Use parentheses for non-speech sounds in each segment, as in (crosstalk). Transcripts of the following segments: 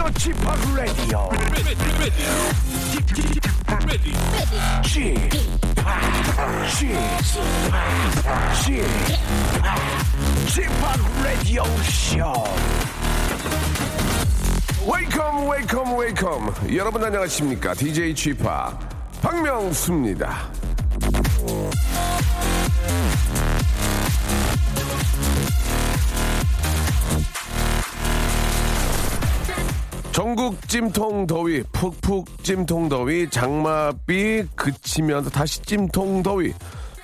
The Chip Radio. Chip, Radio. Welcome, welcome, welcome. 여러분 안녕하십니까? DJ Chip 박명수입니다. 전국 찜통 더위, 푹푹 찜통 더위, 장마비 그치면서 다시 찜통 더위.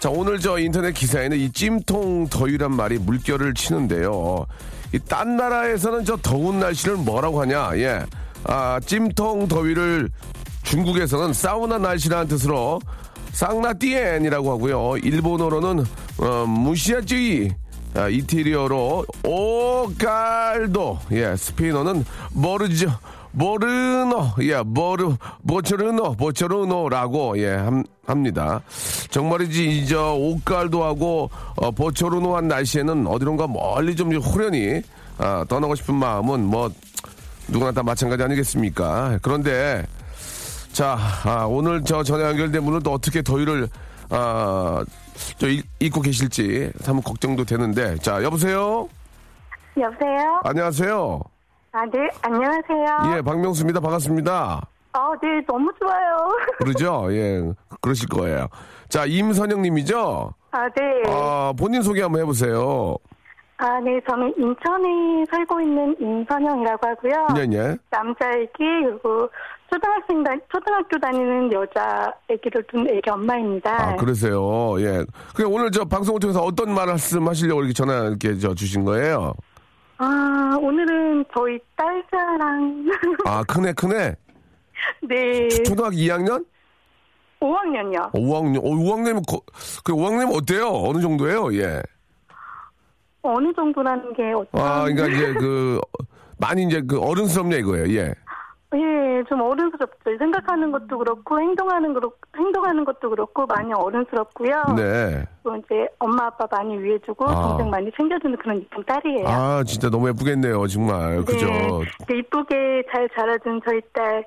자, 오늘 저 인터넷 기사에는 이 찜통 더위란 말이 물결을 치는데요. 이 딴 나라에서는 저 더운 날씨를 뭐라고 하냐? 예. 아, 찜통 더위를 중국에서는 사우나 날씨라는 뜻으로 쌍나띠엔이라고 하고요. 일본어로는 어, 무시아쯔이 아, 이태리어로 오갈도. 예 스페인어는 모르죠. 모르노. 예 모르 보처르노 보처르노라고 예 함, 합니다. 정말이지 이저 오갈도하고 어, 보처르노한 날씨에는 어디론가 멀리 좀 후련히 아, 떠나고 싶은 마음은 뭐 누구나 다 마찬가지 아니겠습니까? 그런데 자, 아, 오늘 저 전화 연결된 분은 또 어떻게 더위를, 아, 저 잊- 잊고 계실지 참 걱정도 되는데. 자, 여보세요? 여보세요? 안녕하세요? 아, 네, 안녕하세요. 예, 박명수입니다. 반갑습니다. 아, 네, 너무 좋아요. (laughs) 그러죠? 예, 그러실 거예요. 자, 임선영 님이죠? 아, 네. 아, 본인 소개 한번 해보세요. 아, 네, 저는 인천에 살고 있는 임선영이라고 하고요. 예, 예. 남자애기, 그리고 초등학생, 다, 초등학교 다니는 여자 애기를 둔 애기 엄마입니다. 아, 그러세요. 예. 그냥 오늘 저 방송을 통해서 어떤 말씀 하시려고 이렇게 전화 이렇게 저 주신 거예요? 아, 오늘은 저희 딸자랑, 아, 크네, 크네. (laughs) 네, 초등학교 2학년? 5학년이요. 5학년, 어, 5학년이면, 거, 그 5학년이면 어때요? 어느 정도예요? 예. 어느 정도라는 게 어떤. 아, 그러니까 이제 그, 많이 이제 그 어른스럽냐 이거예요, 예. 예, 좀 어른스럽죠. 생각하는 것도 그렇고, 행동하는, 그렇, 행동하는 것도 그렇고, 많이 어른스럽고요. 네. 또 이제 엄마 아빠 많이 위해주고 아. 동생 많이 챙겨주는 그런 이쁜 딸이에요. 아, 진짜 너무 예쁘겠네요, 정말. 그죠? 네, 네, 이쁘게 잘 자라준 저희 딸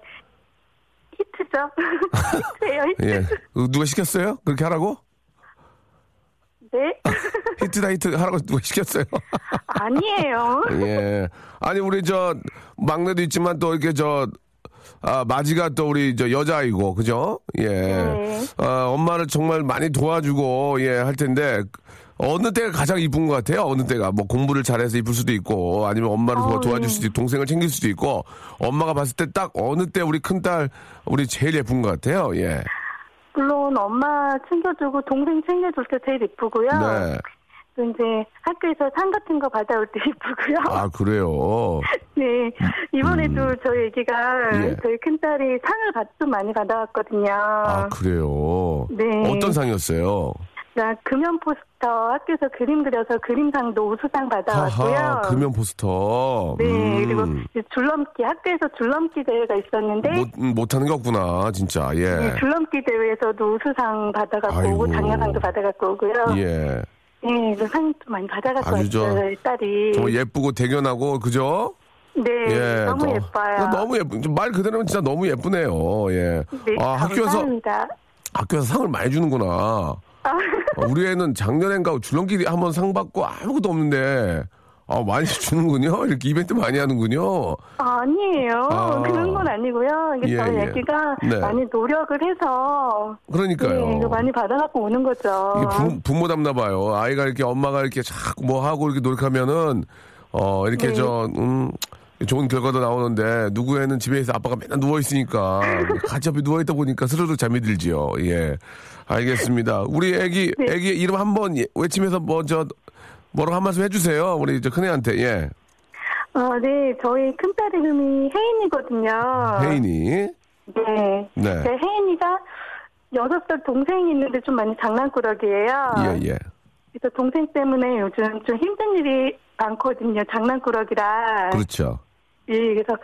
히트죠. (laughs) 히트예요, (laughs) 히트. 예. 그 누가 시켰어요? 그렇게 하라고? 네. 히트다 (laughs) 히트 하라고 누가 시켰어요? (laughs) 아니에요. 예. 아니, 우리 저, 막내도 있지만 또 이렇게 저, 아, 마지가 또 우리 저 여자아이고, 그죠? 예. 네. 아, 엄마를 정말 많이 도와주고, 예, 할 텐데, 어느 때가 가장 이쁜 것 같아요? 어느 때가. 뭐 공부를 잘해서 이쁠 수도 있고, 아니면 엄마를 도와, 아우, 도와줄 예. 수도 있고, 동생을 챙길 수도 있고, 엄마가 봤을 때 딱 어느 때 우리 큰딸, 우리 제일 예쁜 것 같아요? 예. 물론 엄마 챙겨주고 동생 챙겨줄 때 제일 이쁘고요. 네. 또 이제 학교에서 상 같은 거 받아올 때 (laughs) 이쁘고요. 아, 그래요? (laughs) 네. 이번에도 저희 애기가 음. 예. 저희 큰 딸이 상을 받, 좀 많이 받아왔거든요. 아, 그래요? 네. 어떤 상이었어요? 나 금연 포스터 학교에서 그림 그려서 그림상도 우수상 받아왔고요. 하하, 금연 포스터. 네, 음. 그리고 줄넘기 학교에서 줄넘기 대회가 있었는데 못, 음, 못하는 게 없구나, 진짜. 예. 네, 줄넘기 대회에서도 우수상 받아갖고 아이고. 오고 장려상도 받아갖고 오고요. 예. 네, 그 상도 많이 받아갖고 아주 저- 왔어요, 딸이. 정말 예쁘고 대견하고, 그죠? 네, 예. 너무 또- 예뻐요. 너무 예쁘, 말 그대로면 진짜 너무 예쁘네요. 예. 네, 아, 학교에서, 감사합니다. 학교에서 상을 많이 주는구나. 아, 어, 우리 애는 작년엔가 줄넘기 한번 상 받고 아무것도 없는데, 아, 많이 (laughs) 주는군요. 이렇게 이벤트 많이 하는군요. 아니에요. 아. 그런 건 아니고요. 이게 예, 저희 예. 애기가 네. 많이 노력을 해서 그러니까요. 네, 이거 많이 받아갖고 오는 거죠. 이게 부, 부모답나 봐요. 아이가 이렇게 엄마가 이렇게 자꾸 뭐 하고 이렇게 노력하면은 어 이렇게 네. 저 음. 좋은 결과도 나오는데 누구 애는 집에 있어 아빠가 맨날 누워 있으니까 같이 옆에 누워 있다 보니까 스르르 잠이 들지요. 예, 알겠습니다. 우리 애기 네. 애기 이름 한번 예, 외치면서 뭐저 뭐라고 한 말씀 해주세요. 우리 이제 큰애한테, 예. 어, 네, 저희 큰딸 이름이 혜인이거든요. 혜인이. 네. 네. 제 혜인이가 여섯 살 동생이 있는데 좀 많이 장난꾸러기예요. 예, 예. 그래서 동생 때문에 요즘 좀 힘든 일이 많거든요. 장난꾸러기라. 그렇죠. 예, 그래서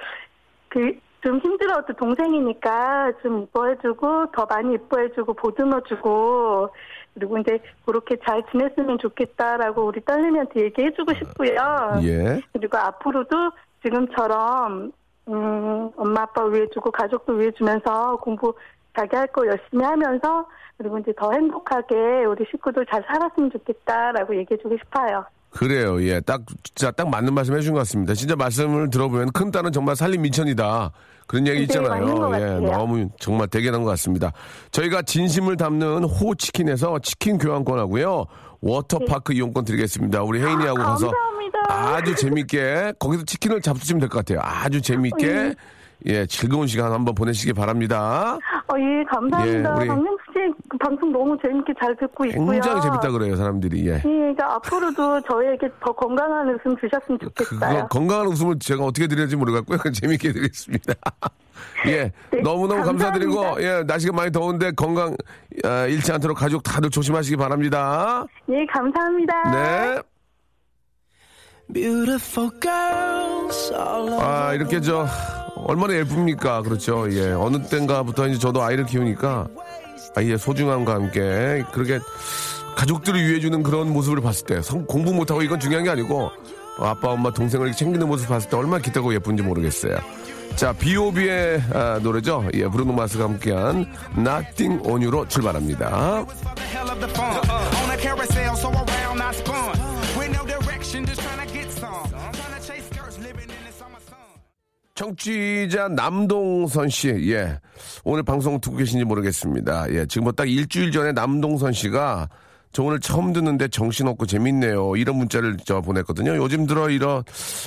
그 좀 힘들어도 동생이니까 좀 이뻐해주고 더 많이 이뻐해주고 보듬어주고 그리고 이제 그렇게 잘 지냈으면 좋겠다라고 우리 딸내미한테 얘기해주고 싶고요. 예. 그리고 앞으로도 지금처럼 음, 엄마 아빠 위해주고 가족도 위해주면서 공부 자기 할 거 열심히 하면서 그리고 이제 더 행복하게 우리 식구들 잘 살았으면 좋겠다라고 얘기해주고 싶어요. 그래요. 예. 딱, 진짜 딱 맞는 말씀 해준 것 같습니다. 진짜 말씀을 들어보면 큰 딸은 정말 살림 미천이다. 그런 얘기 네, 있잖아요. 것 예. 너무 정말 대견한 것 같습니다. 저희가 진심을 담는 호치킨에서 치킨 교환권 하고요. 워터파크 이용권 드리겠습니다. 우리 혜인이하고 가서 네. 감사합니다. 아주 재밌게 거기서 치킨을 잡수시면 될 것 같아요. 아주 재밌게 네. 예, 즐거운 시간 한번 보내시기 바랍니다. 어, 예, 감사합니다. 예, 씨, 그 방송 너무 재밌게 잘 듣고 있고요. 굉장히 재밌다 그래요, 사람들이. 예. 예, 그러니까 앞으로도 저에게 더 건강한 웃음 주셨으면 좋겠어요. 건강한 웃음을 제가 어떻게 드려야지 모르겠고요. (laughs) 재밌게 드리겠습니다. (laughs) 예. 네, 너무너무 감사드리고. 예, 날씨가 많이 더운데 건강, 아, 잃지 않도록 가족 다들 조심하시기 바랍니다. 예, 감사합니다. 네. Beautiful girls all over. 아, 이렇게 저, 얼마나 예쁩니까? 그렇죠. 예. 어느 때인가부터 이제 저도 아이를 키우니까 아이의 소중함과 함께 그렇게 가족들을 위해 주는 그런 모습을 봤을 때 성- 공부 못하고 이건 중요한 게 아니고 아빠, 엄마, 동생을 챙기는 모습 봤을 때 얼마나 기특하고 예쁜지 모르겠어요. 자, B.O.B의 아, 노래죠. 예, 브루노 마스가 함께한 Nothing on You로 출발합니다. 청취자 남동선 씨, 예. 오늘 방송 듣고 계신지 모르겠습니다. 예. 지금 뭐딱 일주일 전에 남동선 씨가 저 오늘 처음 듣는데 정신없고 재밌네요. 이런 문자를 저 보냈거든요. 요즘 들어 이런,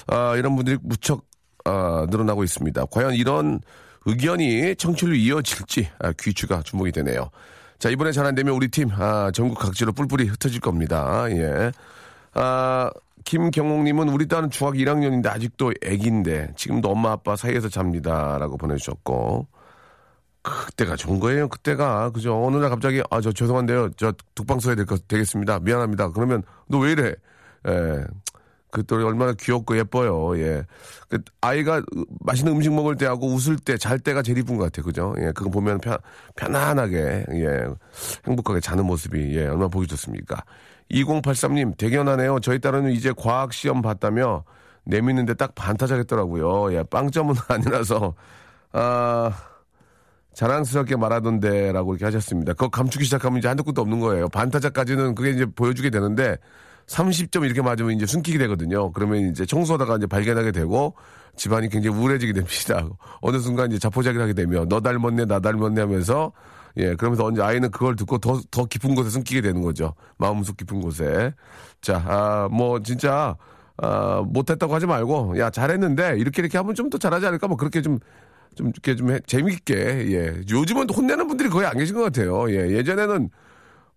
아, 이런 분들이 무척, 아, 늘어나고 있습니다. 과연 이런 의견이 청취율로 이어질지, 아, 귀추가 주목이 되네요. 자, 이번에 잘 안 되면 우리 팀, 아, 전국 각지로 뿔뿔이 흩어질 겁니다. 예. 아, 김경옥님은 우리 딸은 중학 1학년인데 아직도 애기인데 지금도 엄마 아빠 사이에서 잡니다라고 보내주셨고 그때가 좋은 거예요. 그때가 그죠. 어느 날 갑자기 아 저 죄송한데요. 저 독방 써야 될 것 되겠습니다. 미안합니다. 그러면 너 왜 이래? 예. 그또 얼마나 귀엽고 예뻐요. 예. 그 아이가 맛있는 음식 먹을 때하고 웃을 때, 잘 때가 제일 이쁜 것 같아요. 그죠? 예. 그거 보면 편, 편안하게, 예. 행복하게 자는 모습이, 예. 얼마나 보기 좋습니까? 2083님, 대견하네요. 저희 딸은 이제 과학시험 봤다며 내미는데 딱 반타작했더라고요. 예. 빵점은 (laughs) 아니라서, 아, 자랑스럽게 말하던데 라고 이렇게 하셨습니다. 그거 감추기 시작하면 이제 한도 끝도 없는 거예요. 반타작까지는 그게 이제 보여주게 되는데 30점 이렇게 맞으면 이제 숨기게 되거든요. 그러면 이제 청소하다가 이제 발견하게 되고 집안이 굉장히 우울해지게 됩니다. (laughs) 어느 순간 이제 자포자기를 하게 되면 너 닮았네, 나 닮았네 하면서 예, 그러면서 언제 아이는 그걸 듣고 더, 더 깊은 곳에 숨기게 되는 거죠. 마음속 깊은 곳에. 자, 아, 뭐, 진짜, 아, 못했다고 하지 말고, 야, 잘했는데, 이렇게 이렇게 하면 좀 더 잘하지 않을까? 뭐, 그렇게 좀, 좀, 이렇게 좀 해- 재밌게, 예. 요즘은 혼내는 분들이 거의 안 계신 것 같아요. 예, 예전에는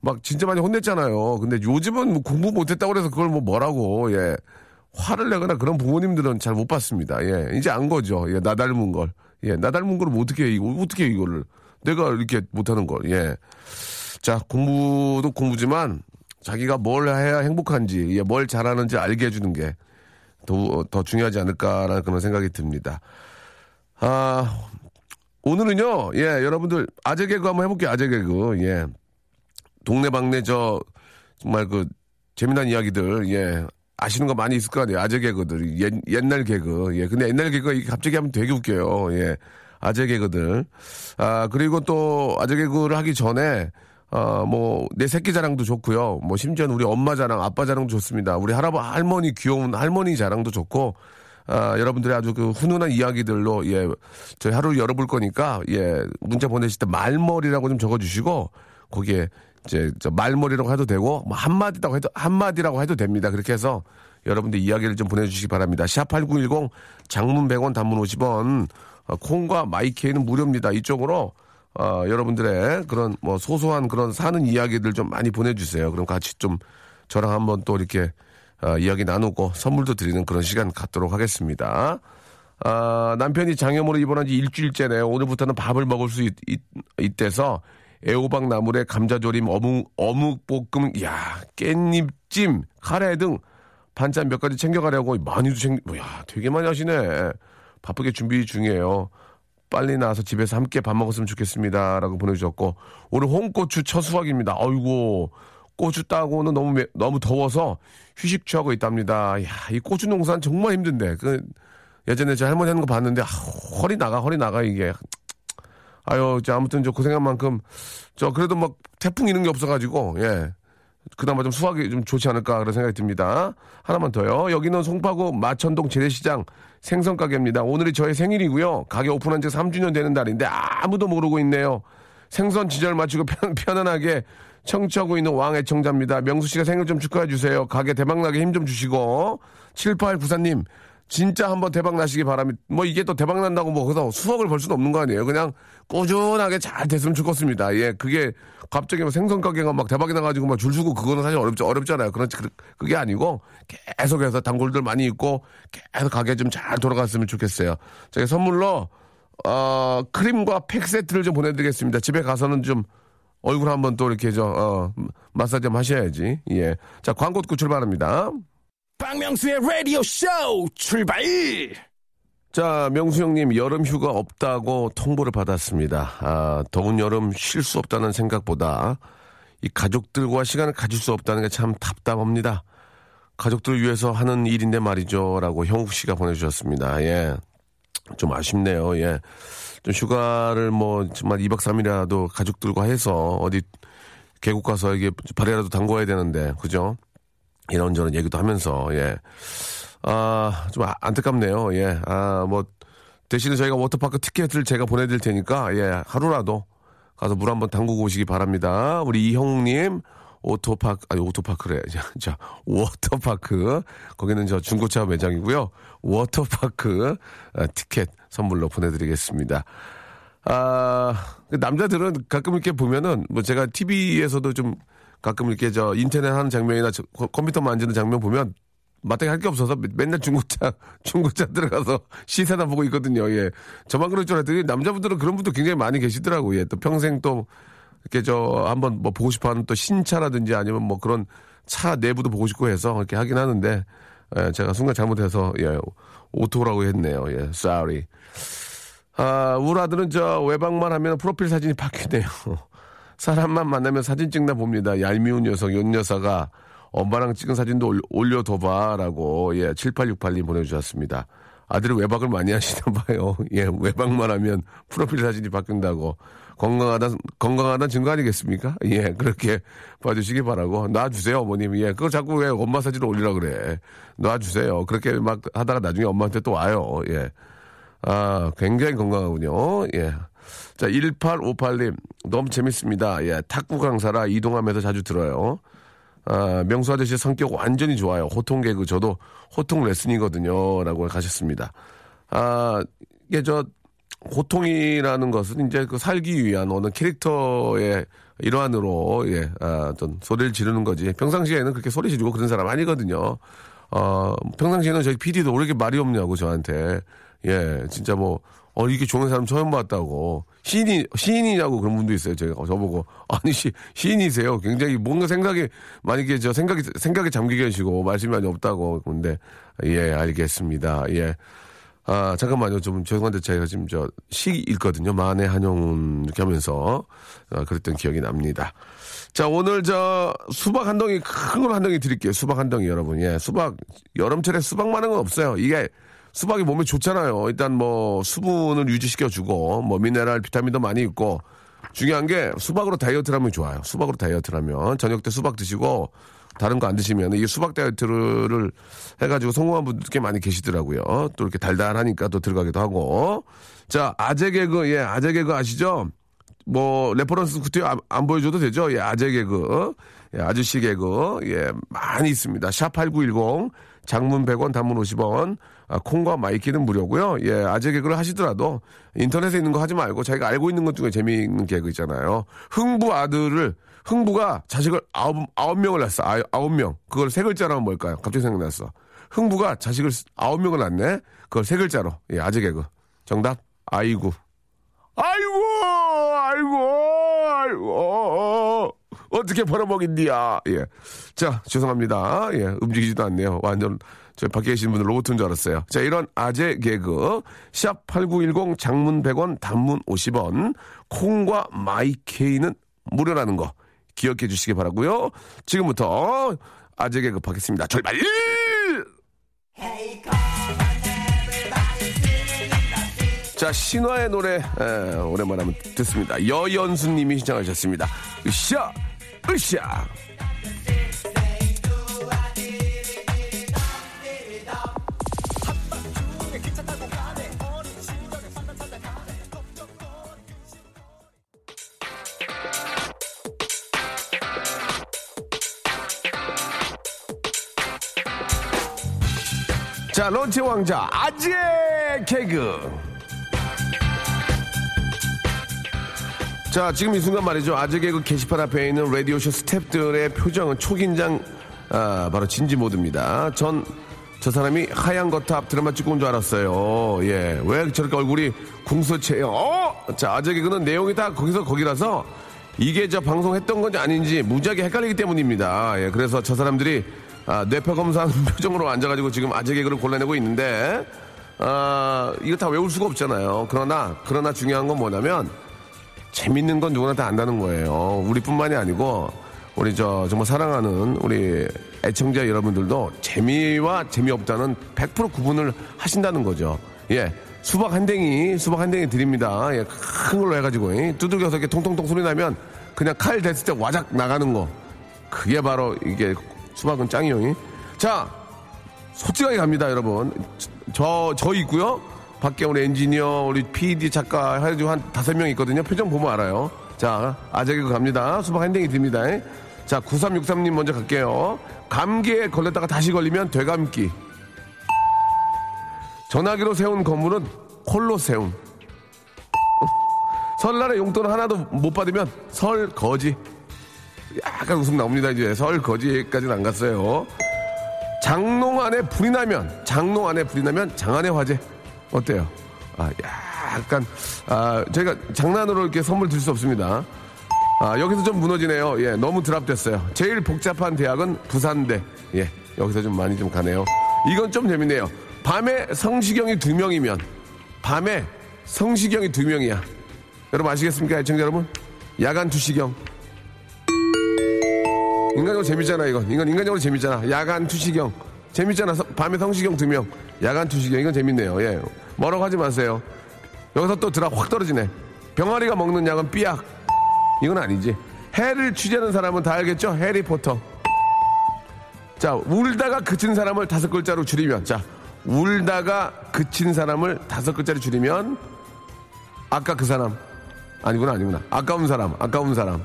막 진짜 많이 혼냈잖아요. 근데 요즘은 뭐 공부 못했다고 그래서 그걸 뭐 뭐라고, 예. 화를 내거나 그런 부모님들은 잘 못 봤습니다. 예. 이제 안 거죠. 예. 나 닮은 걸. 예. 나 닮은 걸 어떻게 해, 이거, 어떻게 해, 이거를. 내가 이렇게 못하는 걸. 예. 자, 공부도 공부지만 자기가 뭘 해야 행복한지, 예, 뭘 잘하는지 알게 해주는 게 더, 더 중요하지 않을까라는 그런 생각이 듭니다. 아, 오늘은요, 예, 여러분들 아재 개그 한번 해볼게요, 아재 개그. 예. 동네방네 저, 정말 그, 재미난 이야기들, 예. 아시는 거 많이 있을 거 아니에요. 아재 개그들. 옛, 옛날 개그. 예. 근데 옛날 개그가 갑자기 하면 되게 웃겨요. 예. 아재 개그들. 아, 그리고 또 아재 개그를 하기 전에, 어, 뭐, 내 새끼 자랑도 좋고요. 뭐, 심지어는 우리 엄마 자랑, 아빠 자랑도 좋습니다. 우리 할아버, 할머니, 귀여운 할머니 자랑도 좋고, 아, 여러분들의 아주 그 훈훈한 이야기들로, 예, 저희 하루 열어볼 거니까, 예, 문자 보내실 때 말머리라고 좀 적어주시고, 거기에 이제 저 말머리라고 해도 되고, 뭐 한마디라고 해도, 한마디라고 해도 됩니다. 그렇게 해서 여러분들 이야기를 좀 보내주시기 바랍니다. 샵 8910 장문 100원 단문 50원, 어, 콩과 마이케이는 무료입니다. 이쪽으로, 어, 여러분들의 그런 뭐 소소한 그런 사는 이야기들 좀 많이 보내주세요. 그럼 같이 좀 저랑 한번 또 이렇게 어, 이야기 나누고 선물도 드리는 그런 시간 갖도록 하겠습니다. 아, 남편이 장염으로 입원한 지 일주일째네요. 오늘부터는 밥을 먹을 수 있, 있, 있대서 애호박 나물에 감자조림, 어묵, 어묵볶음, 야 깻잎찜, 카레 등 반찬 몇 가지 챙겨가려고 많이도 챙겨, 야 되게 많이 하시네. 바쁘게 준비 중이에요. 빨리 나와서 집에서 함께 밥 먹었으면 좋겠습니다. 라고 보내주셨고, 오늘 홍고추 첫 수확입니다. 아이고, 고추 따고는 너무, 매- 너무 더워서 휴식 취하고 있답니다. 야, 이 고추 농사는 정말 힘든데. 그, 예전에 제 할머니 하는 거 봤는데, 아, 허리 나가, 허리 나가, 이게. 아유, 저 아무튼 저 고생한 만큼, 저 그래도 막 태풍 이런 게 없어가지고, 예. 그나마 좀 수확이 좀 좋지 않을까 그런 생각이 듭니다. 하나만 더요. 여기는 송파구 마천동 재래시장 생선 가게입니다. 오늘이 저의 생일이고요. 가게 오픈한 지 3주년 되는 날인데 아무도 모르고 있네요. 생선 지절 맞추고 편, 편안하게 청취하고 있는 왕 애청자입니다. 명수 씨가 생일 좀 축하해 주세요. 가게 대박나게 힘 좀 주시고 7894님 진짜 한번 대박 나시기 바랍니다. 뭐 이게 또 대박 난다고 뭐 거기서 수억을 벌 수는 없는 거 아니에요. 그냥 꾸준하게 잘 됐으면 좋겠습니다. 예, 그게 갑자기 뭐 생선 가게가 막 대박이 나가지고 막 줄 서고 그거는 사실 어렵지 어렵잖아요. 그렇지 그- 그게 아니고 계속해서 단골들 많이 있고 계속 가게 좀 잘 돌아갔으면 좋겠어요. 저희 선물로 어, 크림과 팩 세트를 좀 보내드리겠습니다. 집에 가서는 좀 얼굴 한번 또 이렇게 저 어, 마사지 좀 하셔야지. 예, 자 광고 듣고 출발합니다. 박명수의 라디오 쇼 출발! 자, 명수 형님, 여름 휴가 없다고 통보를 받았습니다. 아, 더운 여름 쉴 수 없다는 생각보다 이 가족들과 시간을 가질 수 없다는 게 참 답답합니다. 가족들을 위해서 하는 일인데 말이죠. 라고 형욱 씨가 보내주셨습니다. 예. 좀 아쉽네요. 예. 좀 휴가를 뭐, 정말 2박 3일이라도 가족들과 해서 어디 계곡 가서 이게 발이라도 담궈야 되는데, 그죠? 이런저런 얘기도 하면서, 예. 아, 좀 아- 안타깝네요. 예. 아, 뭐, 대신에 저희가 워터파크 티켓을 제가 보내드릴 테니까, 예, 하루라도 가서 물 한번 담그고 오시기 바랍니다. 우리 이형님, 오토파크, 아니, 오토파크래. (laughs) 자, 자, 워터파크. 거기는 저 중고차 매장이고요. 워터파크 아, 티켓 선물로 보내드리겠습니다. 아, 그 남자들은 가끔 이렇게 보면은, 뭐 제가 TV에서도 좀 가끔 이렇게 저 인터넷 하는 장면이나 저 컴- 컴퓨터 만지는 장면 보면 마땅히 할 게 없어서 맨날 중고차, (laughs) 중고차 들어가서 시세나 보고 있거든요. 예. 저만 그럴 줄 알았더니 남자분들은 그런 분도 굉장히 많이 계시더라고요. 예. 또 평생 또 이렇게 저 한번 뭐 보고 싶어 하는 또 신차라든지 아니면 뭐 그런 차 내부도 보고 싶고 해서 이렇게 하긴 하는데 예, 제가 순간 잘못해서 예, 오토라고 했네요. 예, sorry. 아, 우리 아들은 저 외박만 하면 프로필 사진이 바뀌네요. (laughs) 사람만 만나면 사진 찍나 봅니다. 얄미운 녀석, 연 여사가 엄마랑 찍은 사진도 올- 올려둬봐라고 예, 7868님 보내주셨습니다. 아들이 외박을 많이 하시나 (laughs) 봐요. 예, 외박만 하면 프로필 사진이 바뀐다고. 건강하다, 건강하다는 증거 아니겠습니까? 예, 그렇게 봐주시기 바라고. 놔주세요, 어머님. 예, 그걸 자꾸 왜 엄마 사진을 올리라 그래. 놔주세요. 그렇게 막 하다가 나중에 엄마한테 또 와요. 예. 아, 굉장히 건강하군요. 예. 자, 1858님. 너무 재밌습니다. 예, 탁구 강사라 이동하면서 자주 들어요. 아, 명수 아저씨 성격 완전히 좋아요. 호통 개그. 저도 호통 레슨이거든요. 라고 가셨습니다. 아, 이게 저, 호통이라는 것은 이제 그 살기 위한 어느 캐릭터의 일환으로, 예, 아, 어떤 소리를 지르는 거지. 평상시에는 그렇게 소리 지르고 그런 사람 아니거든요. 어, 평상시에는 저희 PD도 왜 이렇게 말이 없냐고 저한테. 예, 진짜 뭐, 어, 이렇게 좋은 사람 처음 봤다고. 시인이, 시인이냐고 그런 분도 있어요. 제가 저보고. (laughs) 아니, 시, 시인이세요. 굉장히 뭔가 생각이, 만약에 저 생각이, 생각에 잠겨 계시고 말씀이 많이 없다고. 근데, 예, 알겠습니다. 예. 아, 잠깐만요. 좀 죄송한데 제가 지금 저 시 읽거든요. 만해 한영운 이렇게 하면서 아, 그랬던 기억이 납니다. 자, 오늘 저 수박 한 덩이 큰 걸 한 덩이 드릴게요. 수박 한 덩이 여러분. 예. 수박 여름철에 수박 많은 건 없어요. 이게 수박이 몸에 좋잖아요. 일단 뭐 수분을 유지시켜 주고 뭐 미네랄 비타민도 많이 있고 중요한 게 수박으로 다이어트를 하면 좋아요. 수박으로 다이어트를 하면 저녁 때 수박 드시고 다른 거 안 드시면 이 수박 다이어트를 해가지고 성공한 분들 꽤 많이 계시더라고요. 또 이렇게 달달하니까 또 들어가기도 하고. 자, 아재 개그, 예, 아재 개그 아시죠? 뭐, reference 구태 안, 안 보여줘도 되죠? 예, 아재 개그, 예, 아저씨 개그, 예, 많이 있습니다. 샵8910, 장문 100원, 단문 50원, 아, 콩과 마이 K는 무료고요. 예, 아재 개그를 하시더라도 인터넷에 있는 거 하지 말고 자기가 알고 있는 것 중에 재미있는 개그 있잖아요. 흥부 아들을 흥부가 자식을 아홉, 아홉 명을 낳았어. 아, 아홉 명. 그걸 세 글자로 하면 뭘까요? 갑자기 생각났어. 흥부가 자식을 아홉 명을 낳네? 그걸 세 글자로. 예, 아재 개그. 정답? 아이고. 아이고! 아이고! 아이고! 어떻게 벌어먹인디야? 예. 자, 죄송합니다. 예, 움직이지도 않네요. 완전, 저 밖에 계신 분들 로봇인 줄 알았어요. 자, 이런 아재 개그. 샵 8910 장문 100원, 단문 50원. 콩과 마이케이는 무료라는 거 기억해 주시기 바라고요 지금부터 아재 개그 받겠습니다. 출발! 자, 신화의 노래, 에, 오랜만에 한번 듣습니다. 여연수 님이 신청하셨습니다. 으쌰! 으쌰! 자, 런치 왕자, 아재 개그. 자, 지금 이 순간 말이죠. 아재 개그 게시판 앞에 있는 라디오쇼 스탭들의 표정은 초긴장, 아, 바로 진지 모드입니다. 전, 저 사람이 하얀 거탑 드라마 찍고 온 줄 알았어요. 예. 왜 저렇게 얼굴이 궁서체요? 어! 자, 아재 개그는 내용이 다 거기서 거기라서 이게 저 방송했던 건지 아닌지 무지하게 헷갈리기 때문입니다. 예. 그래서 저 사람들이 아, 뇌파 검사하는 (laughs) 표정으로 앉아가지고 지금 아재 개그를 골라내고 있는데, 아, 이거 다 외울 수가 없잖아요. 그러나, 그러나 중요한 건 뭐냐면, 재밌는 건 누구나 다 안다는 거예요. 우리뿐만이 아니고 우리 저 정말 사랑하는 우리 애청자 여러분들도 재미와 재미없다는 100% 구분을 하신다는 거죠. 예. 수박 한 댕이, 수박 한 댕이 드립니다. 예, 큰 걸로 해가지고, 예, 두들겨서 이렇게 통통통 소리 나면 그냥 칼 됐을 때 와작 나가는 거. 그게 바로 이게 수박은 짱이요. 자, 솔직하게 갑니다, 여러분. 저, 저 있고요. 밖에 우리 엔지니어, 우리 PD 작가 해가지고 한 다섯 명 있거든요. 표정 보면 알아요. 자, 아재개 갑니다. 수박 한 댕이 듭니다. 자, 9363님 먼저 갈게요. 감기에 걸렸다가 다시 걸리면 되감기. 전화기로 세운 건물은 콜로 세움. 설날에 용돈 하나도 못 받으면 설 거지. 약간 웃음 나옵니다. 이제 설 거지까지는 안 갔어요. 장롱 안에 불이 나면 장롱 안에 불이 나면 장안의 화재 어때요? 아 약간 아 저희가 장난으로 이렇게 선물 드릴 수 없습니다. 아 여기서 좀 무너지네요. 예 너무 드랍됐어요. 제일 복잡한 대학은 부산대. 예 여기서 좀 많이 좀 가네요. 이건 좀 재밌네요. 밤에 성시경이 두 명이면 밤에 성시경이 두 명이야. 여러분 아시겠습니까? 애청자 여러분 야간 투시경. 인간적으로 재밌잖아 이건 이건 인간적으로 재밌잖아 야간 투시경 재밌잖아 서- 밤에 성시경 두 명 야간 투시경 이건 재밌네요 예 뭐라고 하지 마세요. 여기서 또 드라 확 떨어지네. 병아리가 먹는 약은 삐약. 이건 아니지. 해를 취재하는 사람은 다 알겠죠? 해리포터. 자 울다가 그친 사람을 다섯 글자로 줄이면. 자 울다가 그친 사람을 다섯 글자로 줄이면 아까 그 사람. 아니구나 아니구나. 아까운 사람 아까운 사람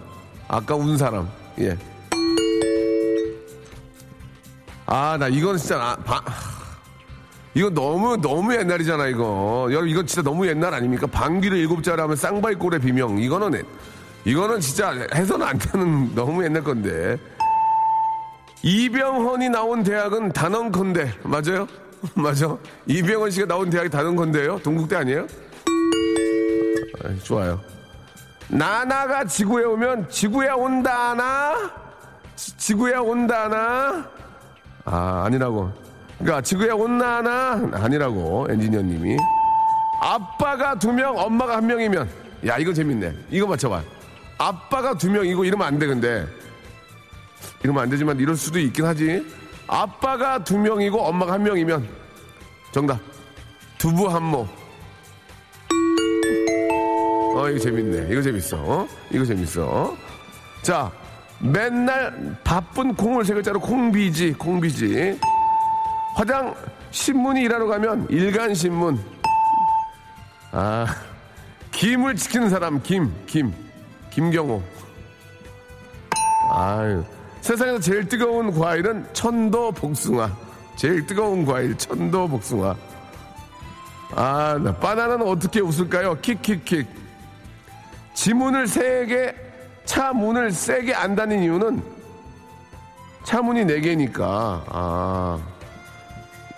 아까운 사람. 예. 아, 나 이건 진짜, 아, 바, 이거 너무, 너무 옛날이잖아, 이거. 여러분, 이건 진짜 너무 옛날 아닙니까? 방귀를 일곱 자리 하면 쌍발골의 비명. 이거는, 이거는 진짜 해서는 안 되는 너무 옛날 건데. 이병헌이 나온 대학은 단원컨대. 맞아요? (laughs) 맞아. 이병헌 씨가 나온 대학이 단원컨대예요 동국대 아니에요? 아, 좋아요. 나나가 지구에 오면 지구에 온다나? 지- 지구에 온다나? 아, 아니라고. 그러니까 지구에 온나나 아니라고 엔지니어님이. 아빠가 두 명, 엄마가 한 명이면 야 이거 재밌네. 이거 맞춰봐. 아빠가 두 명이고 이러면 안 돼 근데 이러면 안 되지만 이럴 수도 있긴 하지. 아빠가 두 명이고 엄마가 한 명이면 정답 두부 한모. 어 이거 재밌네. 이거 재밌어. 어? 이거 재밌어. 자 맨날 바쁜 콩을 세 글자로 콩비지 콩비지 화장 신문이 일하러 가면 일간 신문. 아 김을 지키는 사람 김김 김경호. 아유 세상에서 제일 뜨거운 과일은 천도 복숭아. 제일 뜨거운 과일 천도 복숭아. 아 나 바나나는 어떻게 웃을까요? 킥킥킥. 지문을 세개차 문을 세게 안 닫는 이유는 차 문이 4개니까. 아.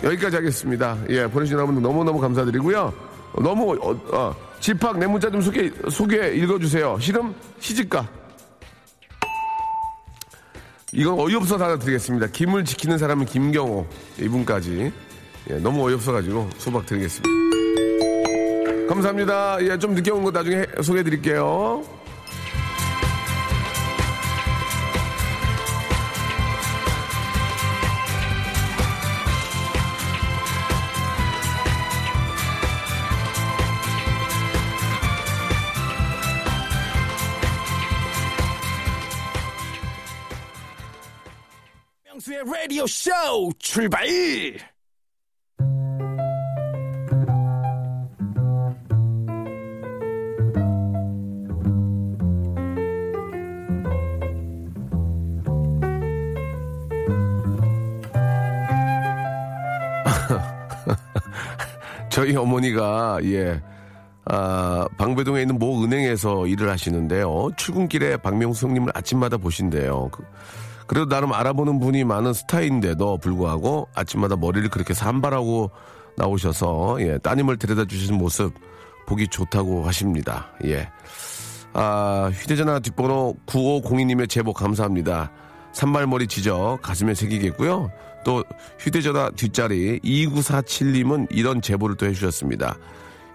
여기까지 하겠습니다. 예, 보내주신 여러분 너무너무 감사드리고요. 너무, 어, 어, 집합 내 문자 좀 소개, 소개 읽어주세요. 시름, 시집가. 이건 어이없어 달아드리겠습니다. 김을 지키는 사람은 김경호. 이분까지. 예, 너무 어이없어가지고 수박 드리겠습니다. 감사합니다. 예, 좀 늦게 온 거 나중에 소개해 드릴게요. 라디오 쇼 출발! (laughs) 저희 어머니가 예. 아, 방배동에 있는 모 은행에서 일을 하시는데요. 출근길에 박명수 형님을 아침마다 보신대요. 그, 그래도 나름 알아보는 분이 많은 스타일인데도 불구하고 아침마다 머리를 그렇게 산발하고 나오셔서 예, 따님을 데려다 주시는 모습 보기 좋다고 하십니다. 예. 아, 휴대전화 뒷번호 9502님의 제보 감사합니다. 산발머리 지적 가슴에 새기겠고요. 또 휴대전화 뒷자리 2947님은 이런 제보를 또 해주셨습니다.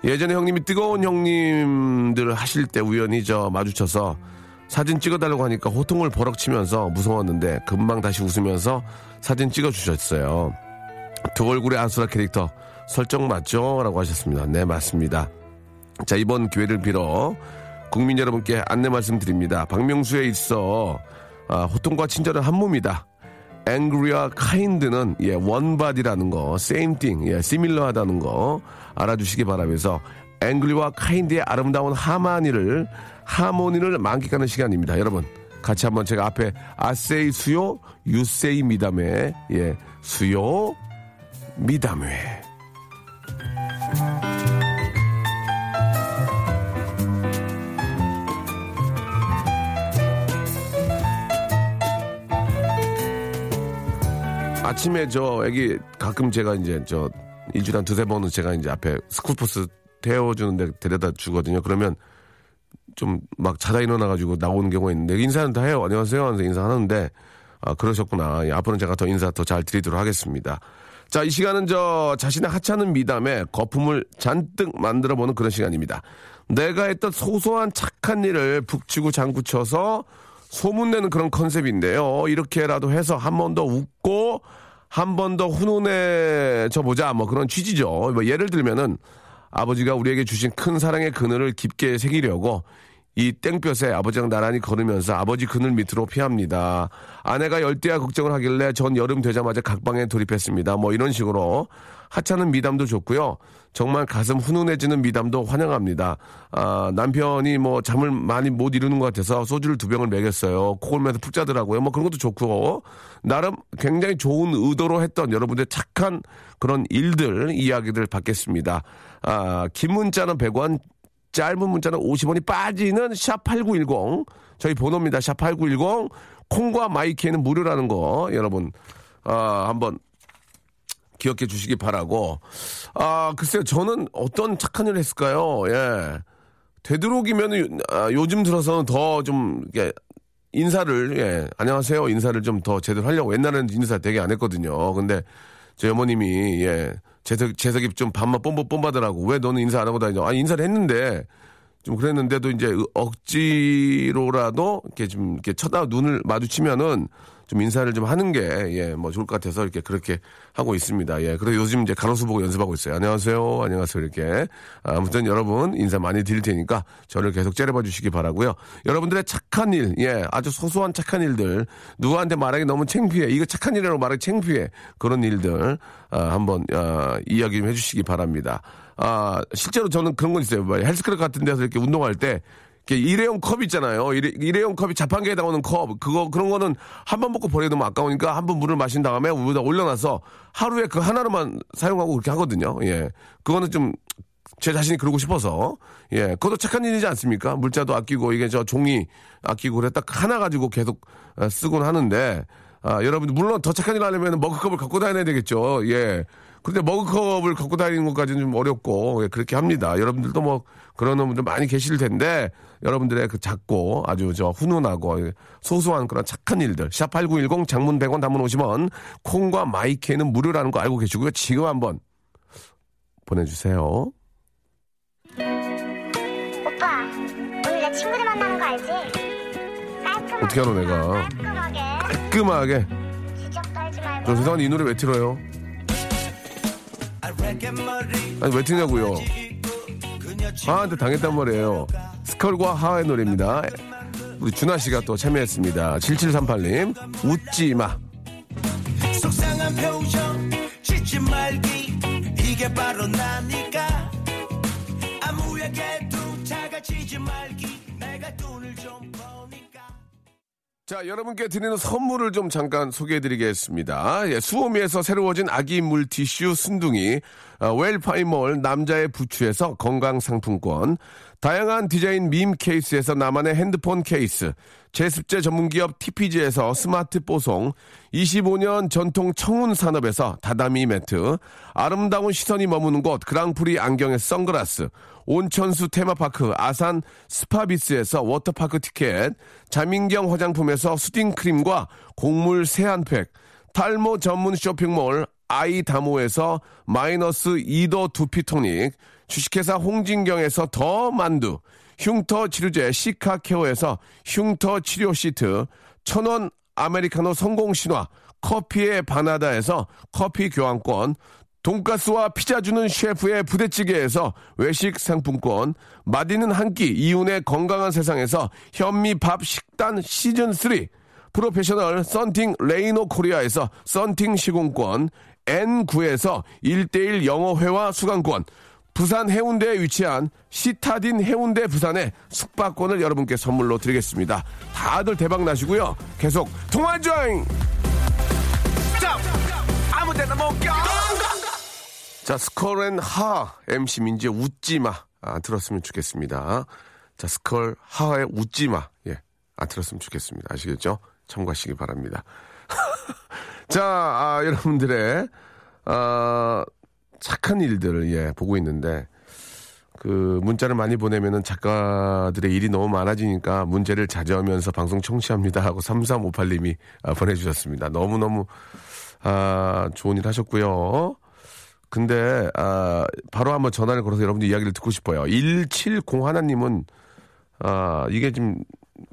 예전에 형님이 뜨거운 형님들 하실 때 우연히 저 마주쳐서 사진 찍어달라고 하니까 호통을 버럭치면서 무서웠는데 금방 다시 웃으면서 사진 찍어주셨어요. 두 얼굴의 아수라 캐릭터 설정 맞죠? 라고 하셨습니다. 네, 맞습니다. 자, 이번 기회를 빌어 국민 여러분께 안내 말씀드립니다. 박명수에 있어 아, 호통과 친절은 한 몸이다. angry와 kind는 예, 원바디라는 거, same thing, 예, similar하다는 거 알아주시기 바라면서 angry와 kind의 아름다운 하마니를 하모니를 만끽하는 시간입니다. 여러분 같이 한번 제가 앞에 아세이 수요, 유세이 미담회, 예, 수요 미담회. 아침에 저 애기 가끔 제가 이제 저 일주일에 한 두세 번은 제가 이제 앞에 스쿨버스 태워주는데 데려다 주거든요. 그러면 좀 막 자다 일어나가지고 나오는 경우가 있는데 인사는 다 해요. 안녕하세요 하면서 인사하는데 아 그러셨구나. 예, 앞으로는 제가 더 인사 더 잘 드리도록 하겠습니다. 자, 이 시간은 저 자신의 하찮은 미담에 거품을 잔뜩 만들어 보는 그런 시간입니다. 내가 했던 소소한 착한 일을 북치고 장구쳐서 소문내는 그런 컨셉인데요. 이렇게라도 해서 한 번 더 웃고 한 번 더 훈훈해져 보자. 뭐 그런 취지죠. 뭐 예를 들면은 아버지가 우리에게 주신 큰 사랑의 그늘을 깊게 새기려고 이 땡볕에 아버지랑 나란히 걸으면서 아버지 그늘 밑으로 피합니다. 아내가 열대야 걱정을 하길래 전 여름 되자마자 각방에 돌입했습니다. 뭐 이런 식으로 하찮은 미담도 좋고요. 정말 가슴 훈훈해지는 미담도 환영합니다. 아, 남편이 뭐 잠을 많이 못 이루는 것 같아서 소주를 두 병을 먹였어요. 코골면서 푹 자더라고요. 뭐 그런 것도 좋고 나름 굉장히 좋은 의도로 했던 여러분들 착한 그런 일들 이야기들 받겠습니다. 아, 긴 문자는 100원, 짧은 문자는 50원이 빠지는 샵8910 저희 번호입니다. 샵8910 콩과 마이키에는 무료라는 거 여러분 아, 한번 기억해 주시기 바라고. 아 글쎄요. 저는 어떤 착한 일을 했을까요? 예. 되도록이면 아, 요즘 들어서는 더좀 인사를 예. 안녕하세요. 인사를 좀 더 제대로 하려고. 옛날에는 인사 되게 안 했거든요. 근데 저희 어머님이 예 재석 재석이 좀 반만 뽐뿌 뽐바더라고 왜 너는 인사 안 하고 다니냐? 아 인사를 했는데 좀 그랬는데도 이제 억지로라도 이렇게 좀 이렇게 쳐다 눈을 마주치면은 좀 인사를 좀 하는 게 예 뭐 좋을 것 같아서 이렇게 그렇게 하고 있습니다. 예 그래서 요즘 이제 가로수 보고 연습하고 있어요. 안녕하세요, 안녕하세요 이렇게 아무튼 여러분 인사 많이 드릴 테니까 저를 계속 째려봐 주시기 바라고요. 여러분들의 착한 일, 예 아주 소소한 착한 일들 누구한테 말하기 너무 창피해 이거 착한 일이라고 말하기 창피해 그런 일들 아, 한번 아, 이야기 좀 해주시기 바랍니다. 아, 실제로 저는 그런 건 있어요. 뭐 헬스클럽 같은 데서 이렇게 운동할 때, 일회용 컵 있잖아요. 일회, 일회 용 컵이 자판기에 나오는 컵. 그거, 그런 거는 한 번 먹고 버려도 너무 아까우니까 한 번 물을 마신 다음에 위에다 올려놔서 하루에 그 하나로만 사용하고 그렇게 하거든요. 예. 그거는 좀 제 자신이 그러고 싶어서 예 그것도 착한 일이지 않습니까? 물자도 아끼고 이게 저 종이 아끼고 그래 딱 하나 가지고 계속 어, 쓰곤 하는데 아 여러분들 물론 더 착한 일 하려면 머그컵을 갖고 다녀야 되겠죠. 예. 근데 머그컵을 갖고 다니는 것까지는 좀 어렵고 예, 그렇게 합니다. 여러분들도 뭐 그런 분들 많이 계실 텐데 여러분들의 그 작고 아주 저 훈훈하고 예, 소소한 그런 착한 일들 샵8910 장문 100원 단문 50원 콩과 마이크는 무료라는 거 알고 계시고요. 지금 한번 보내주세요. 오빠, 오늘 내 친구들 만나는 거 알지? 깔끔하게. 어떻게 하노, 내가? 깔끔하게. 깔끔하게 지적 떨지 말고. 저 세상에 이 노래 왜 틀어요? 아니 왜 틀냐고요? 하한테 당했단 말이에요. 스컬과 하하의 노래입니다. 우리 준하 씨가 또 참여했습니다. 7738님 웃지 마. 속상한 표정 짓지 말기 이게 바로 나니까 아무에게도 작아지지 말기 내가 돈을 좀 버니까 자, 여러분께 드리는 선물을 좀 잠깐 소개해 드리겠습니다. 예, 수오미에서 새로워진 아기 물티슈 순둥이, 어, 웰파이몰 남자의 부추에서 건강상품권, 다양한 디자인 밈 케이스에서 나만의 핸드폰 케이스, 제습제 전문기업 TPG에서 스마트 뽀송, 25년 전통 청운 산업에서 다다미 매트, 아름다운 시선이 머무는 곳 그랑프리 안경의 선글라스, 온천수 테마파크 아산 스파비스에서 워터파크 티켓, 자민경 화장품에서 soothing 크림과 곡물 세안팩, 탈모 전문 쇼핑몰 아이다모에서 마이너스 2도 두피토닉, 주식회사 홍진경에서 더 만두, 흉터 치료제 시카케어에서 흉터 치료 시트, 천원 아메리카노 성공 신화, 커피의 바나다에서 커피 교환권, 돈가스와 피자 주는 셰프의 부대찌개에서 외식 상품권, 맛있는 한 끼 이윤의 건강한 세상에서 현미밥 식단 시즌 3, 프로페셔널 썬팅 레이노 코리아에서 썬팅 시공권, N9에서 1대1 영어회화 수강권, 부산 해운대에 위치한 시타딘 해운대 부산의 숙박권을 여러분께 선물로 드리겠습니다. 다들 대박 나시고요. 계속 통화 조잉! 아무데나 못 껴 자, 스컬 앤 하, MC 민지의 웃지 마. 아, 들었으면 좋겠습니다. 자, 스컬 하의 웃지 마. 예. 아, 들었으면 좋겠습니다. 아시겠죠? 참고하시기 바랍니다. (laughs) 자, 아, 여러분들의, 아, 착한 일들을, 예, 보고 있는데, 그, 문자를 많이 보내면은 작가들의 일이 너무 많아지니까 문제를 자제하면서 방송 청취합니다 하고 3358님이 아, 보내주셨습니다. 너무너무, 아, 좋은 일 하셨고요. 근데 아, 바로 한번 전화를 걸어서 여러분들 이야기를 듣고 싶어요. 1701님은 아, 이게 좀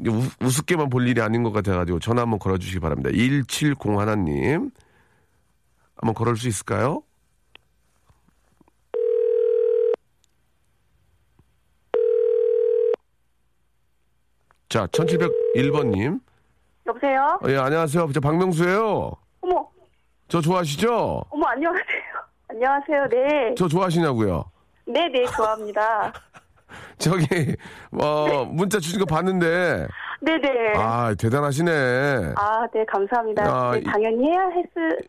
우, 우습게만 볼 일이 아닌 것 같아가지고 전화 한번 걸어주시기 바랍니다. 1701님 한번 걸을 수 있을까요? 자, 1701번님. 여보세요? 예, 안녕하세요. 저 박명수예요. 어머, 저 좋아하시죠? 어머, 안녕하세요. (laughs) 안녕하세요. 네. 저 좋아하시냐고요? 네, 네, 좋아합니다. (laughs) (laughs) 저기 어 문자 주신 거 봤는데 네네. 아 대단하시네. 아, 네, 감사합니다. 아, 네, 이- 당연히 해야 했,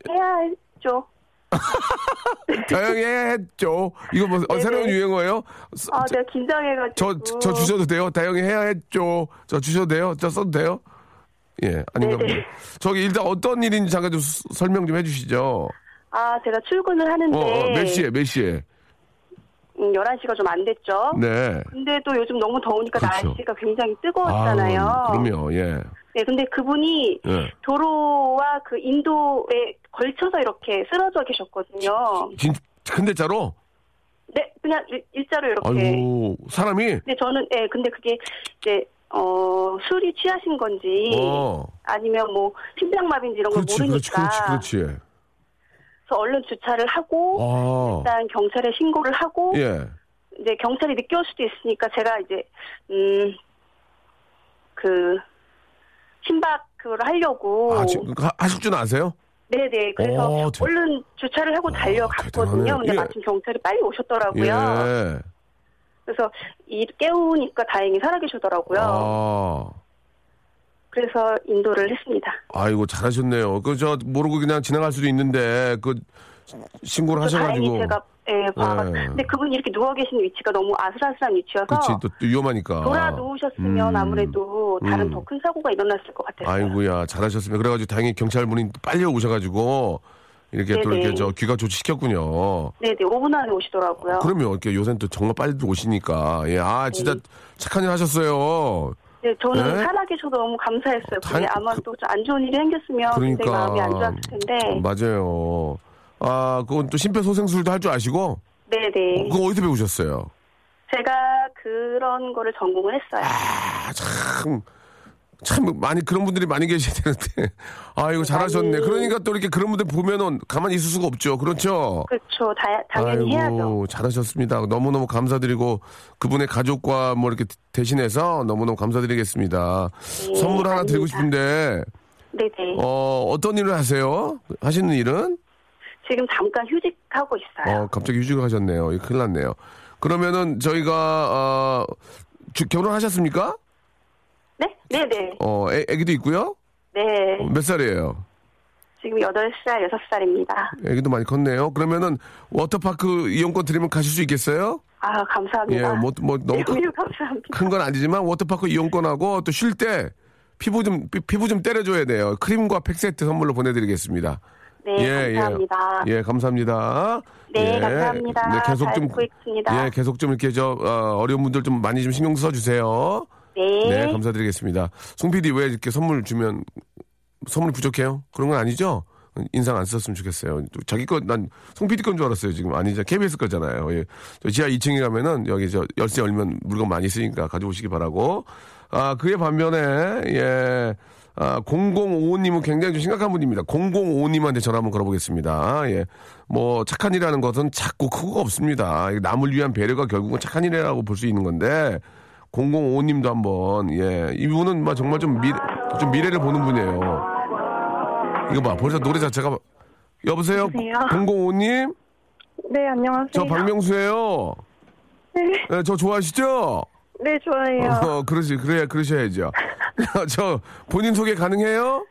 해야 했죠. (laughs) 다양히 했죠. 이거 뭐 어. 새로운 유행어예요? 서- 아, 저, 내가 긴장해가지고. 저, 저 주셔도 돼요? 다양히 해야 했죠. 저 주셔도 돼요? 저 써도 돼요? 예, 아닌가. 보네. 저기 일단 어떤 일인지 잠깐 좀 수- 설명 좀 해주시죠. 아, 제가 출근을 하는데. 어, 어, 몇 시에, 몇 시에? 음, 11시가 좀 안 됐죠. 네. 근데 또 요즘 너무 더우니까 그렇죠. 날씨가 굉장히 뜨거웠잖아요. 아우, 그럼요, 예. 네, 근데 그분이 예. 도로와 그 인도에 걸쳐서 이렇게 쓰러져 계셨거든요. 진, 근데 자로? 네, 그냥 일, 일자로 이렇게. 아이고, 사람이? 근데 저는, 예, 근데 그게 이제, 어, 술이 취하신 건지, 어. 아니면 뭐, 심장마비인지 이런 걸 그렇지, 그렇지, 모르니까. 그렇지, 그렇지. 그 래서 얼른 주차를 하고, 아, 일단 경찰에 신고를 하고, 예. 이제 경찰이 늦게 올 수도 있으니까 제가 이제, 음, 그, 심박 그걸 하려고. 아, 지금 하- 하실 줄 아세요? 네네. 그래서 오, 대- 얼른 주차를 하고 달려갔거든요. 대단하네. 근데 예. 마침 경찰이 빨리 오셨더라고요. 예. 그래서 이 깨우니까 다행히 살아계시더라고요. 아, 그래서 인도를 했습니다. 아이고 잘하셨네요. 그 저 모르고 그냥 지나갈 수도 있는데 그 신고를 하셔가지고. 제가 예, 봐. 네. 근데 그분이 이렇게 누워 계시는 위치가 너무 아슬아슬한 위치여서 그렇지 또, 또 위험하니까. 돌아 누우셨으면 음. 아무래도 다른 음. 더큰 사고가 일어났을 것 같았어요. 아이고야 잘하셨습니다. 그래가지고 다행히 경찰분이 빨리 오셔가지고 이렇게 또 네네. 이렇게 저 귀가 조치시켰군요. 네네, 5분 안에 오시더라고요. 그러면 이렇게 요새는 또 정말 빨리 오시니까 예, 아 진짜 착한 일 하셨어요. 네, 저는 네? 살아계셔서 너무 감사했어요. 당- 그게 아마 또안 좋은 일이 생겼으면 그러니까 마음이 안 좋았을 텐데. 맞아요. 아 그건 또 심폐소생술도 할 줄 아시고 네네. 그거 어디서 배우셨어요? 제가 그런 거를 전공을 했어요. 아, 참, 참, 많이, 그런 분들이 많이 계셔야 되는데. 아, 이거 잘하셨네. 그러니까 또 이렇게 그런 분들 보면은 가만히 있을 수가 없죠. 그렇죠? 그렇죠. 다, 당연히 아이고, 해야죠. 잘하셨습니다. 너무너무 감사드리고 그분의 가족과 뭐 이렇게 대신해서 너무너무 감사드리겠습니다. 네, 선물 하나 드리고 아닙니다. 싶은데, 네네. 어, 어떤 일을 하세요? 하시는 일은? 지금 잠깐 휴직하고 있어요. 어, 갑자기 휴직을 하셨네요. 큰일 났네요. 그러면은 저희가, 어, 주- 결혼하셨습니까? 네? 네네. 어, 애, 애기도 있고요? 네. 어, 몇 살이에요? 지금 8살, 6살입니다. 애기도 많이 컸네요. 그러면은 워터파크 이용권 드리면 가실 수 있겠어요? 아, 감사합니다. 예, 뭐, 뭐 너무 (laughs) 감사합니다. 큰건 아니지만 워터파크 이용권하고 또 쉴 때 피부 좀 피- 피부 좀 때려줘야 돼요. 크림과 팩 세트 선물로 보내드리겠습니다. 네, 감사합니다. 예, 예, 감사합니다. 네, 예, 감사합니다. 네, 계속 잘좀 있습니다. 예, 계속 좀 이렇게 저 어, 어려운 분들 좀 많이 좀 신경 써주세요. 네. 네, 감사드리겠습니다. 송 PD 왜 이렇게 선물 주면 선물이 부족해요? 그런 건 아니죠? 인상 안 썼으면 좋겠어요. 또 자기 거, 난, 송 PD 건 줄 알았어요, 지금. 아니죠. KBS 거잖아요. 예. 저 지하 2층에 가면은, 여기 저, 열쇠 열면 물건 많이 있으니까 가져오시기 바라고. 아, 그에 반면에, 예. 아, 0055님은 굉장히 좀 심각한 분입니다. 0055님한테 전화 한번 걸어보겠습니다. 예. 뭐, 착한 일이라는 것은 작고 크고 없습니다. 남을 위한 배려가 결국은 착한 일이라고 볼 수 있는 건데, 0055님도 한번, 예. 이분은 막 정말 좀 미래, 좀 미래를 보는 분이에요. 이거 봐, 벌써 노래 자체가. 여보세요? 여보세요? 005님? 네, 안녕하세요. 저 박명수예요. 네, 네, 저 좋아하시죠? 네, 좋아해요. 어, 그러시, 그래야, 그러셔야죠. (laughs) 저, 본인 소개 가능해요?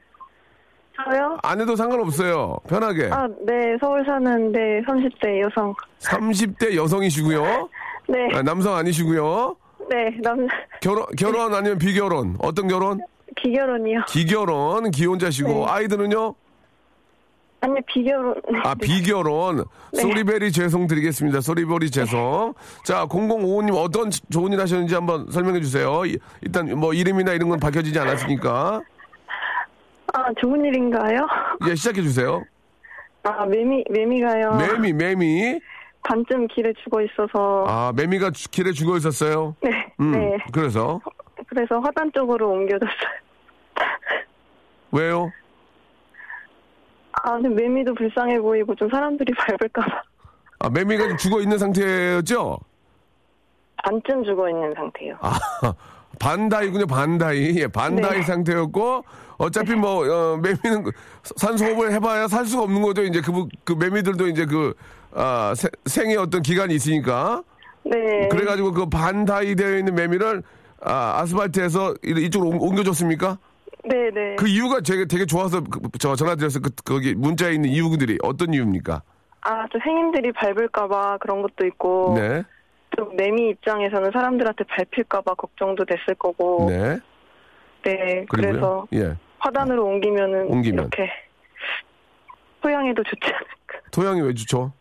저요? 안 해도 상관없어요. 편하게. 아, 네, 서울 사는데 30대 여성. 30대 여성이시고요. 네, 아, 남성 아니시고요. 네, 남, 결혼, 결혼 아니면 비결혼? 어떤 결혼? 기결혼이요. 기결혼, 기혼자시고, 네. 아이들은요? 아니, 비결혼. 아, 비결혼. 네. 소리베리 죄송 드리겠습니다. 소리베리 죄송. 자, 0055님 어떤 좋은 일 하셨는지 한번 설명해 주세요. 이- 일단 뭐 이름이나 이런 건 밝혀지지 않았으니까. 아, 좋은 일인가요? 예, 시작해 주세요. 아, 매미, 매미가요. 매미, 매미. 반쯤 길에 죽어 있어서. 아, 매미가 주- 길에 죽어 있었어요. 네, 음, 네. 그래서 그래서 화단 쪽으로 옮겨졌어요. 왜요? 아, 근데 매미도 불쌍해 보이고 좀 사람들이 밟을까봐. 아, 매미가 지금 죽어 있는 상태였죠? 반쯤 죽어 있는 상태예요. 아, (laughs) 반다이군요, 반다이. 예, 반다이 네. 상태였고, 어차피 뭐, 어, 매미는 그 산소호흡을 해봐야 살 수가 없는 거죠. 이제 그, 그 매미들도 이제 그, 아, 세- 생의 어떤 기간이 있으니까. 네. 그래가지고 그 반다이 되어 있는 매미를, 아, 아스팔트에서 이- 이쪽으로 옮- 옮겨줬습니까? 네, 네. 그 이유가 되게, 되게 좋아서 그, 저 전화드려서 그, 거기 문자에 있는 이유들이 어떤 이유입니까? 아, 또 행인들이 밟을까봐 그런 것도 있고. 네. 또 매미 입장에서는 사람들한테 밟힐까봐 걱정도 됐을 거고. 네. 네, 그리고요. 그래서 예. 화단으로 옮기면은 옮기면. 이렇게 토양에도 좋지 않을까. 토양이 왜 좋죠?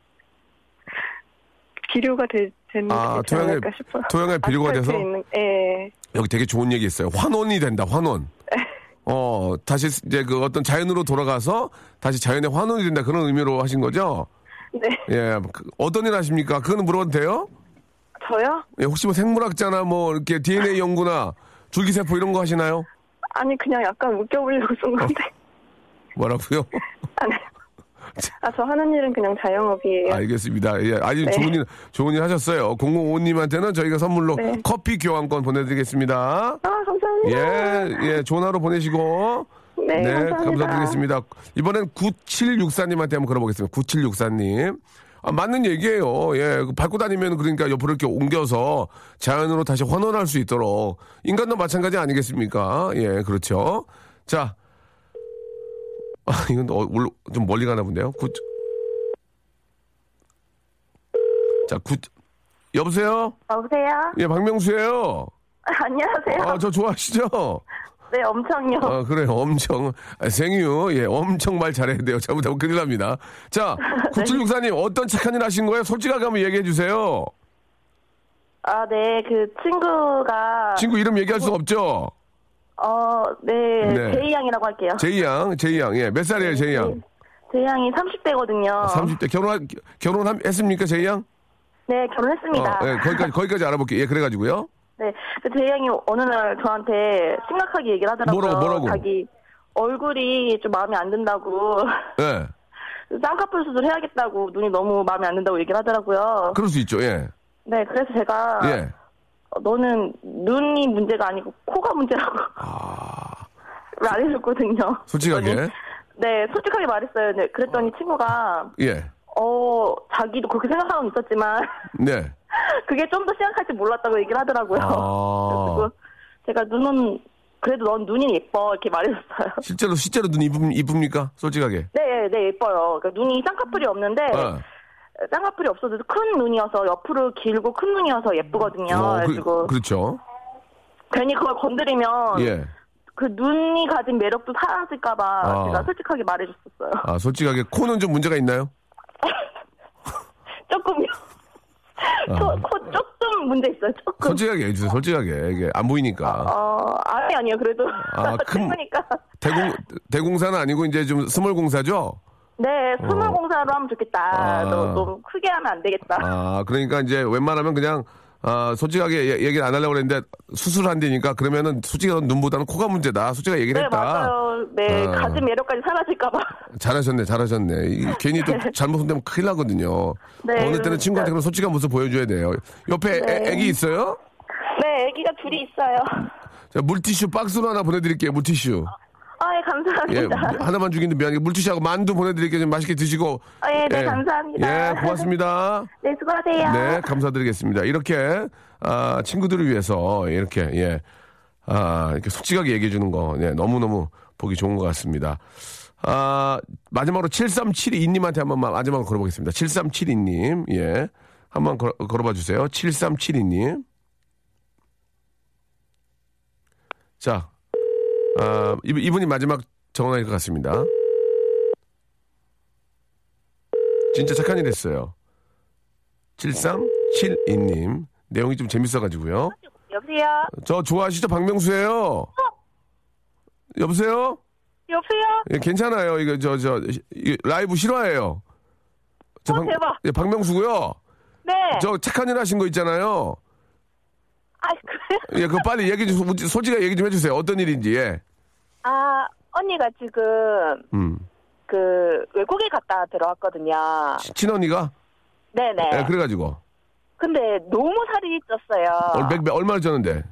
기류가 되, 되는 아, 게 않을까 싶어요. 토양에 비료가 돼서? 있는, 예. 여기 되게 좋은 얘기 있어요. 환원이 된다, 환원. (laughs) 어, 다시 이제 그 어떤 자연으로 돌아가서 다시 자연의 환원이 된다 그런 의미로 하신 거죠? 네. 예. 그 어떤 일 하십니까? 그거는 물어봐도 돼요? 저요? 예, 혹시 뭐 생물학자나 뭐 이렇게 DNA (laughs) 연구나 줄기세포 이런 거 하시나요? 아니, 그냥 약간 웃겨보려고 쓴 건데. 뭐라고요? (laughs) 아니. 아, 저 하는 일은 그냥 자영업이에요. 알겠습니다. 예, 아주 네. 좋은 일, 좋은 일 하셨어요. 005님한테는 저희가 선물로 네. 커피 교환권 보내드리겠습니다. 아, 감사합니다. 예, 예, 좋은 하루 보내시고. 네, 감사합니다. 감사드리겠습니다. 이번엔 9764님한테 한번 걸어보겠습니다. 9764님. 아, 맞는 얘기예요. 예, 그 밟고 다니면 그러니까 옆으로 이렇게 옮겨서 자연으로 다시 환원할 수 있도록 인간도 마찬가지 아니겠습니까? 예, 그렇죠. 자, 아, 이건 어, 올- 좀 멀리 가나 본데요. 구... 자, 구, 여보세요? 여보세요? 예, 박명수예요 안녕하세요. 아, 저 좋아하시죠? 네, 엄청요. 아, 그래요. 엄청. 아, 생유, 예, 엄청 말 잘해야 돼요. 잘못하면 큰일 납니다. 자, (laughs) 네. 9764님, 어떤 착한 일 하신 거예요? 솔직하게 한번 얘기해 주세요. 아, 네, 그 친구가 친구 이름 얘기할 수 없죠? 어, 네, 네. 제이 양이라고 할게요. 제이 양, 제이 양, 예, 몇 살이에요, 제이 양? 제이 양이 30대거든요. 30대. 결혼, 결혼했습니까, 제이 양? 네, 결혼했습니다. 어, 예, 거기까지, 거기까지 알아볼게요. 예, 그래가지고요. 네, 그 제이 양이 어느 날 저한테 심각하게 얘기를 하더라고요. 뭐라고, 뭐라고? 자기 얼굴이 좀 마음에 안 든다고. 예. (laughs) 쌍꺼풀 수술 해야겠다고 눈이 너무 마음에 안 든다고 얘기를 하더라고요. 그럴 수 있죠, 예. 네, 그래서 제가 예. 어, 너는 눈이 문제가 아니고 코가 문제라고 (laughs) 말해줬거든요. 솔직하게. 그랬더니 네, 솔직하게 말했어요. 네, 그랬더니 친구가 예. 어 자기도 그렇게 생각하고 있었지만 (laughs) 네. 그게 좀 더 심각할 줄 몰랐다고 얘기를 하더라고요. 아. 그리고 제가 눈은 그래도 넌 눈이 예뻐 이렇게 말해줬어요. 실제로, 실제로 눈 이쁨, 이쁩니까? 솔직하게. 네, 네 예뻐요. 그러니까 눈이 쌍꺼풀이 없는데 어. 쌍꺼풀이 없어도 큰 눈이어서 옆으로 길고 큰 눈이어서 예쁘거든요. 어, 그래가지고 그, 그렇죠. 괜히 그걸 건드리면 예. 그 눈이 가진 매력도 사라질까봐 아. 제가 솔직하게 말해줬었어요. 아, 솔직하게 코는 좀 문제가 있나요? (laughs) 조금요. 코, 코 조금 문제 있어요. 조금. 솔직하게 해주세요. 솔직하게 이게 안 보이니까. 어, 아니 아니요. 그래도 아, 큰- 친구니까. (laughs) 대공 대공사는 아니고 이제 좀 small 공사죠. 네, 스물 공사로 하면 좋겠다. 아. 너, 너무 크게 하면 안 되겠다. 아 그러니까 이제 웬만하면 그냥 아 솔직하게 얘- 얘기를 안 하려고 그랬는데 수술한다니까 그러면은 솔직히 눈보다는 코가 문제다. 솔직하게 얘기를 네, 했다. 맞아요. 네, 아. 가진 매력까지 사라질까봐. 잘하셨네, 잘하셨네. 이- 괜히 또 (laughs) 잘못되면 큰일 나거든요. 네, 어느 때는. 친구한테 그런 솔직한 모습 보여줘야 돼요. 옆에 네. 애, 기 있어요? 네, 아기가 둘이 있어요. 자, 물티슈 박스로 하나 보내드릴게요. 물티슈. 아, 예, 예, 감사합니다. 하나만 주긴데 미안해. 물티슈하고 만두 보내드릴게요. 좀 맛있게 드시고. 아, 예, 네, 감사합니다. 예, 고맙습니다. (laughs) 네, 수고하세요. 네, 감사드리겠습니다. 이렇게, 아, 친구들을 위해서 이렇게, 예, 아, 이렇게 솔직하게 얘기해 주는 거, 예, 너무너무 보기 좋은 것 같습니다. 아, 마지막으로 7372님한테 한번 마지막으로 걸어보겠습니다. 7372님, 예. 한번 걸, 걸어봐 주세요. 7372님. 자, 아, 이분, 이분이 마지막 전화일 것 같습니다. 진짜 착한 일 했어요. 7372님. 내용이 좀 재밌어가지고요. 여보세요? 저 좋아하시죠? 박명수예요 여보세요? 여보세요? 예, 괜찮아요. 이거 저, 저, 이- 라이브 실화예요. 저 어, 대박. 예, 박명수고요. 네. 저 착한 일 하신 거 있잖아요. 아, 그래요? 예, 그거 빨리 얘기 좀, 솔직하게 얘기 좀 해주세요. 어떤 일인지, 예. 아, 언니가 지금 음. 그 외국에 갔다 들어왔거든요. 치- 친언니가? 네네. 예, 그래가지고. 근데 너무 살이 쪘어요. 얼, 몇, 몇, 얼마나 쪘는데?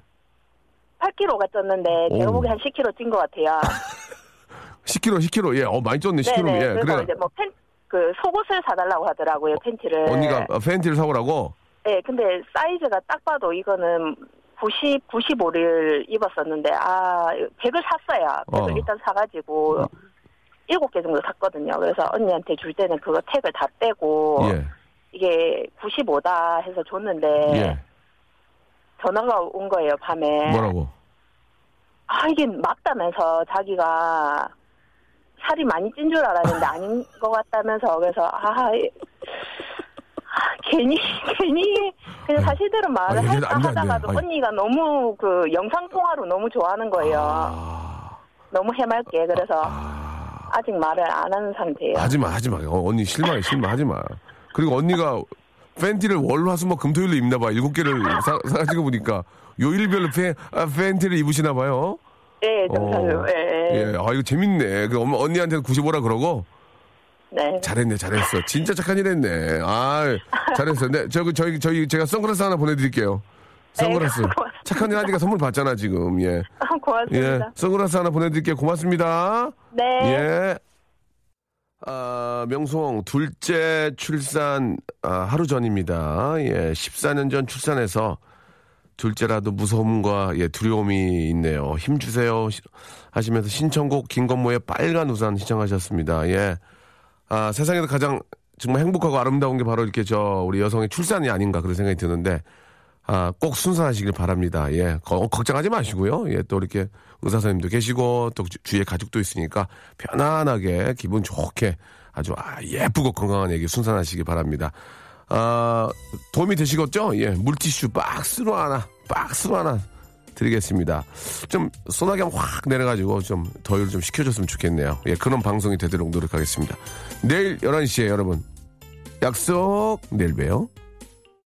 8kg가 쪘는데 제가 오. 보기엔 한 10kg 찐 것 같아요. (laughs) 10kg, 10kg. 예, 어, 많이 쪘네, 10kg. 네네. 예, 그래서 그래. 이제 뭐 팬, 그 속옷을 사달라고 하더라고요, 팬티를. 언니가 어, 팬티를 사오라고? 네, 근데 사이즈가 딱 봐도 이거는 90, 95를 입었었는데, 아, 100을 샀어요. 100을 어. 일단 사가지고, 7개 정도 샀거든요. 그래서 언니한테 줄 때는 그거 택을 다 떼고, 예, 이게 95다 해서 줬는데, 예. 전화가 온 거예요, 밤에. 뭐라고? 아, 이게 맞다면서 자기가 살이 많이 찐 줄 알았는데 아닌 것 같다면서 그래서 아, 괜히 (laughs) 괜히 그냥 사실대로 말을 아니, 할까. 하다가도. 언니가 너무 그 영상 통화로 너무 좋아하는 거예요. 아, 너무 해맑게 그래서 아... 직 말을 안 하는 상태예요. 하지 마, 하지 마. 어, 언니 실망해, 실망 하지 마. 그리고 언니가 팬티를 월, 화, 수, 목, 금토일로 입나 봐. 일곱 개를 사, 사가지고 보니까 요일별로 팬, 아, 팬티를 입으시나 봐요. 예, 좀 어. 잘, 예, 예. 예, 아, 이거 재밌네. 그 언니한테는 95라 그러고. 네. 잘했네, 잘했어. 진짜 착한 일 했네. 아, 잘했어. 네, 저기, 저희, 저희, 제가 선글라스 하나 보내드릴게요. 선글라스. 네, (laughs) 고맙습니다. 착한 일 하니까 선물 받잖아, 지금. 예. (laughs) 아, 예. 고맙습니다. 선글라스 하나 보내드릴게요. 고맙습니다. 네. 예. 아, 명송 둘째 출산 아, 하루 전입니다. 예, 14년 전 출산해서 둘째라도 무서움과 예, 두려움이 있네요. 힘 주세요 시- 하시면서 신청곡 김건모의 빨간 우산 신청하셨습니다. 예. 아, 세상에서 가장 정말 행복하고 아름다운 게 바로 이렇게 저 우리 여성의 출산이 아닌가 그런 생각이 드는데 아, 꼭 순산하시길 바랍니다. 예. 거- 걱정하지 마시고요. 예, 또 이렇게 의사 선생님도 계시고 또 주- 주위에 가족도 있으니까 편안하게 기분 좋게 아주 아, 예쁘고 건강한 애기 순산하시기 바랍니다. 아, 도움이 되시겠죠? 예. 물티슈 박스로 하나, 박스로 하나 드리겠습니다. 좀 소나기 한번 확 내려가지고 좀 더위를 좀 식혀줬으면 좋겠네요. 예, 그런 방송이 되도록 노력하겠습니다. 내일 11시에 여러분 약속 내일 봬요.